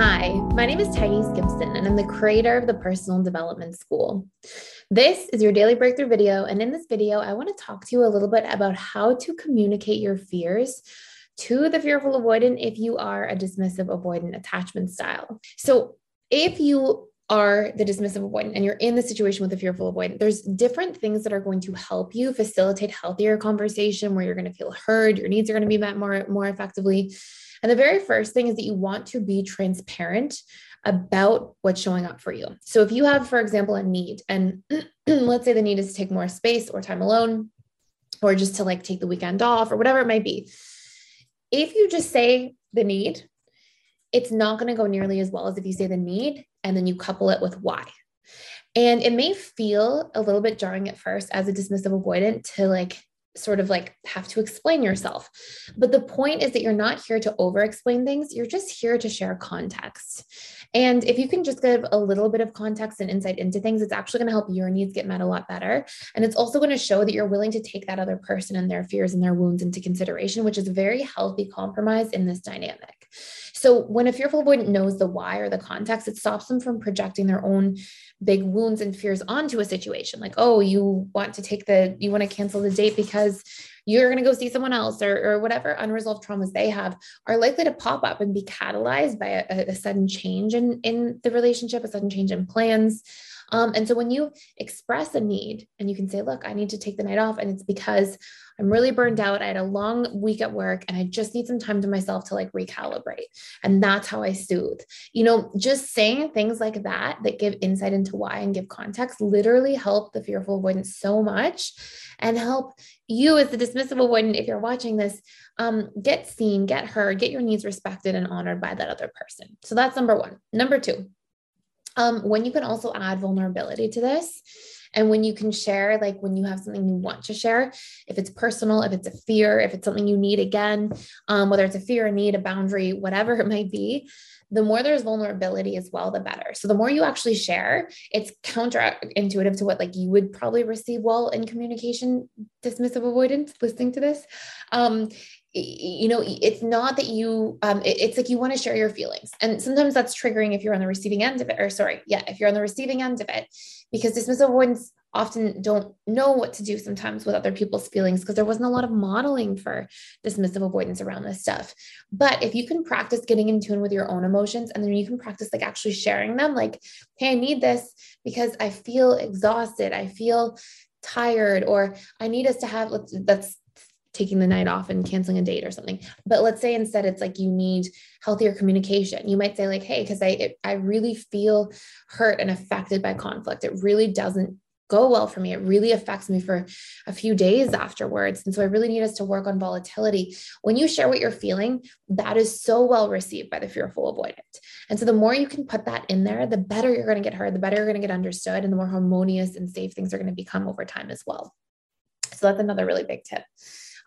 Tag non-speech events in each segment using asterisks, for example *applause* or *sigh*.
Hi, my name is Thais Gibson, and I'm the creator of the Personal Development School. This is your daily breakthrough video. And in this video, I want to talk to you a little bit about how to communicate your fears to the fearful avoidant if you are a dismissive avoidant attachment style. So, if you are the dismissive avoidant and you're in the situation with the fearful avoidant, there's different things that are going to help you facilitate healthier conversation where you're going to feel heard, your needs are going to be met more, more effectively. And the very first thing is that you want to be transparent about what's showing up for you. So if you have, for example, a need, and *clears throat* let's say the need is to take more space or time alone, or just to like take the weekend off or whatever it might be, if you just say the need, it's not going to go nearly as well as if you say the need and then you couple it with why. And it may feel a little bit jarring at first as a dismissive avoidant to like sort of like have to explain yourself. But the point is that you're not here to over explain things, you're just here to share context. And if you can just give a little bit of context and insight into things, it's actually going to help your needs get met a lot better. And it's also going to show that you're willing to take that other person and their fears and their wounds into consideration, which is a very healthy compromise in this dynamic. So when a fearful avoidant knows the why or the context, it stops them from projecting their own big wounds and fears onto a situation. Like, oh, you want to take the, you want to cancel the date because you're going to go see someone else or, or whatever unresolved traumas they have are likely to pop up and be catalyzed by a, a sudden change in, in the relationship, a sudden change in plans. Um, and so when you express a need and you can say, look, I need to take the night off, and it's because I'm really burned out. I had a long week at work and I just need some time to myself to like recalibrate. And that's how I soothe. You know, just saying things like that that give insight into why and give context literally help the fearful avoidance so much and help you as the dismissive avoidant, if you're watching this, um, get seen, get heard, get your needs respected and honored by that other person. So that's number one. Number two, um, when you can also add vulnerability to this, and when you can share, like when you have something you want to share, if it's personal, if it's a fear, if it's something you need again, um, whether it's a fear, a need, a boundary, whatever *laughs* it might be, the more there's vulnerability as well, the better. So the more you actually share, it's counterintuitive to what like you would probably receive well in communication, dismissive avoidance, listening to this. Um, you know it's not that you um it's like you want to share your feelings and sometimes that's triggering if you're on the receiving end of it or sorry yeah if you're on the receiving end of it because dismissive avoidance often don't know what to do sometimes with other people's feelings because there wasn't a lot of modeling for dismissive avoidance around this stuff but if you can practice getting in tune with your own emotions and then you can practice like actually sharing them like hey i need this because i feel exhausted i feel tired or i need us to have let's that's taking the night off and canceling a date or something. But let's say instead it's like you need healthier communication. You might say like, "Hey, because I it, I really feel hurt and affected by conflict. It really doesn't go well for me. It really affects me for a few days afterwards. And so I really need us to work on volatility. When you share what you're feeling, that is so well received by the fearful avoidant. And so the more you can put that in there, the better you're going to get heard, the better you're going to get understood, and the more harmonious and safe things are going to become over time as well. So that's another really big tip.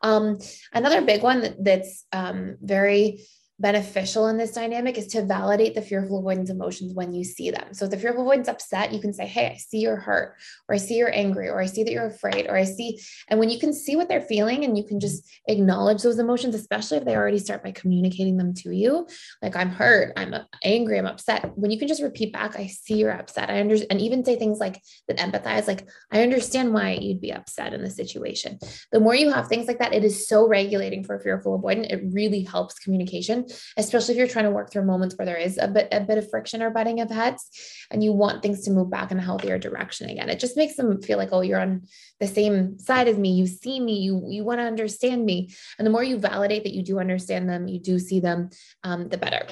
Um, another big one that, that's um, very beneficial in this dynamic is to validate the fearful avoidance emotions when you see them. So if the fearful avoidance upset, you can say, Hey, I see you're hurt, or I see you're angry, or I see that you're afraid, or I see, and when you can see what they're feeling and you can just acknowledge those emotions, especially if they already start by communicating them to you, like I'm hurt, I'm angry, I'm upset. When you can just repeat back, I see you're upset. I understand, and even say things like that empathize, like I understand why you'd be upset in the situation. The more you have things like that, it is so regulating for fearful avoidant. It really helps communication especially if you're trying to work through moments where there is a bit a bit of friction or butting of heads and you want things to move back in a healthier direction again. It just makes them feel like, oh, you're on the same side as me. You see me, you you want to understand me. And the more you validate that you do understand them, you do see them, um, the better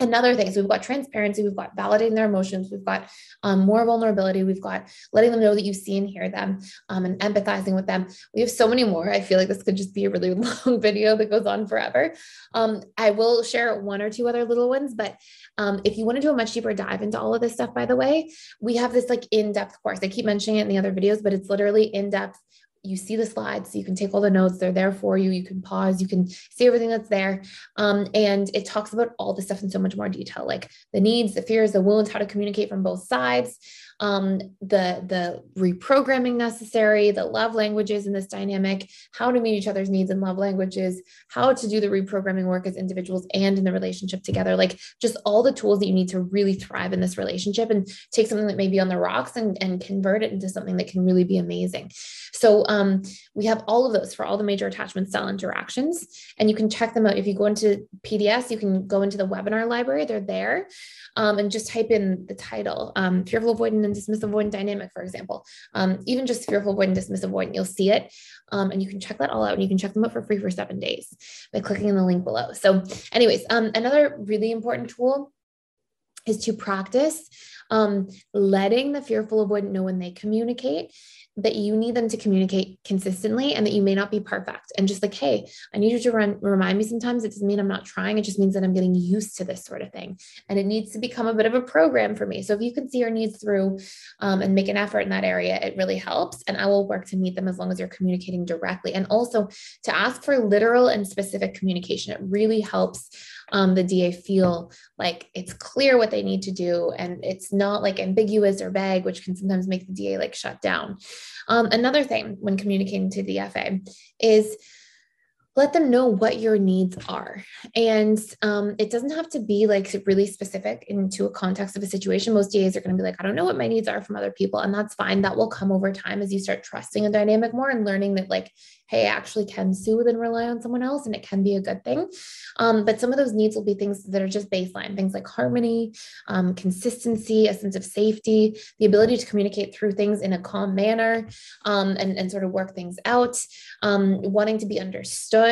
another thing. So we've got transparency, we've got validating their emotions, we've got um, more vulnerability, we've got letting them know that you see and hear them um, and empathizing with them. We have so many more. I feel like this could just be a really *laughs* long video that goes on forever. Um, I will share one or two other little ones, but um, if you want to do a much deeper dive into all of this stuff, by the way, we have this like in-depth course. I keep mentioning it in the other videos, but it's literally in-depth you see the slides, so you can take all the notes. They're there for you. You can pause, you can see everything that's there. Um, and it talks about all the stuff in so much more detail, like the needs, the fears, the wounds, how to communicate from both sides. Um, the the reprogramming necessary, the love languages in this dynamic, how to meet each other's needs in love languages, how to do the reprogramming work as individuals and in the relationship together, like just all the tools that you need to really thrive in this relationship and take something that may be on the rocks and, and convert it into something that can really be amazing. So um, we have all of those for all the major attachment style interactions, and you can check them out if you go into PDS. You can go into the webinar library; they're there, um, and just type in the title, um, fearful avoidant and avoidant dynamic, for example. Um, even just fearful avoidant, dismissive avoidant, you'll see it, um, and you can check that all out. And you can check them out for free for seven days by clicking in the link below. So, anyways, um, another really important tool is to practice um, letting the fearful avoidant know when they communicate that you need them to communicate consistently and that you may not be perfect. And just like, hey, I need you to run, remind me sometimes. It doesn't mean I'm not trying. It just means that I'm getting used to this sort of thing. And it needs to become a bit of a program for me. So if you can see your needs through um, and make an effort in that area, it really helps. And I will work to meet them as long as you're communicating directly. And also to ask for literal and specific communication. It really helps um, the DA feel like it's clear what they need to do and it's not like ambiguous or vague, which can sometimes make the DA like shut down. Um, another thing when communicating to the FA is let them know what your needs are. And um, it doesn't have to be like really specific into a context of a situation. Most DAs are going to be like, I don't know what my needs are from other people. And that's fine. That will come over time as you start trusting a dynamic more and learning that, like, hey, I actually can soothe and rely on someone else, and it can be a good thing. Um, but some of those needs will be things that are just baseline, things like harmony, um, consistency, a sense of safety, the ability to communicate through things in a calm manner, um, and, and sort of work things out, um, wanting to be understood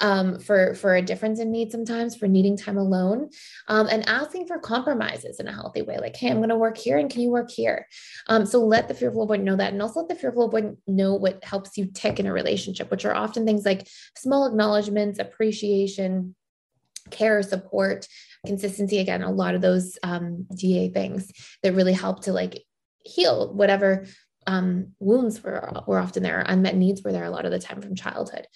um, for for a difference in need sometimes for needing time alone um, and asking for compromises in a healthy way like hey i'm going to work here and can you work here? Um, so let the fearful avoidant know that and also let the fearful avoidant know what helps you tick in a relationship which are often things like small acknowledgments appreciation care support consistency again a lot of those um, da things that really help to like heal whatever um, wounds were, were often there, unmet needs were there a lot of the time from childhood.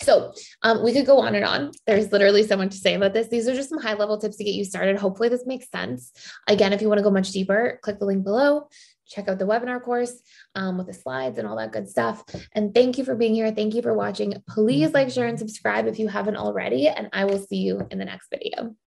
So um, we could go on and on. There's literally so much to say about this. These are just some high level tips to get you started. Hopefully, this makes sense. Again, if you want to go much deeper, click the link below. Check out the webinar course um, with the slides and all that good stuff. And thank you for being here. Thank you for watching. Please like, share, and subscribe if you haven't already. And I will see you in the next video.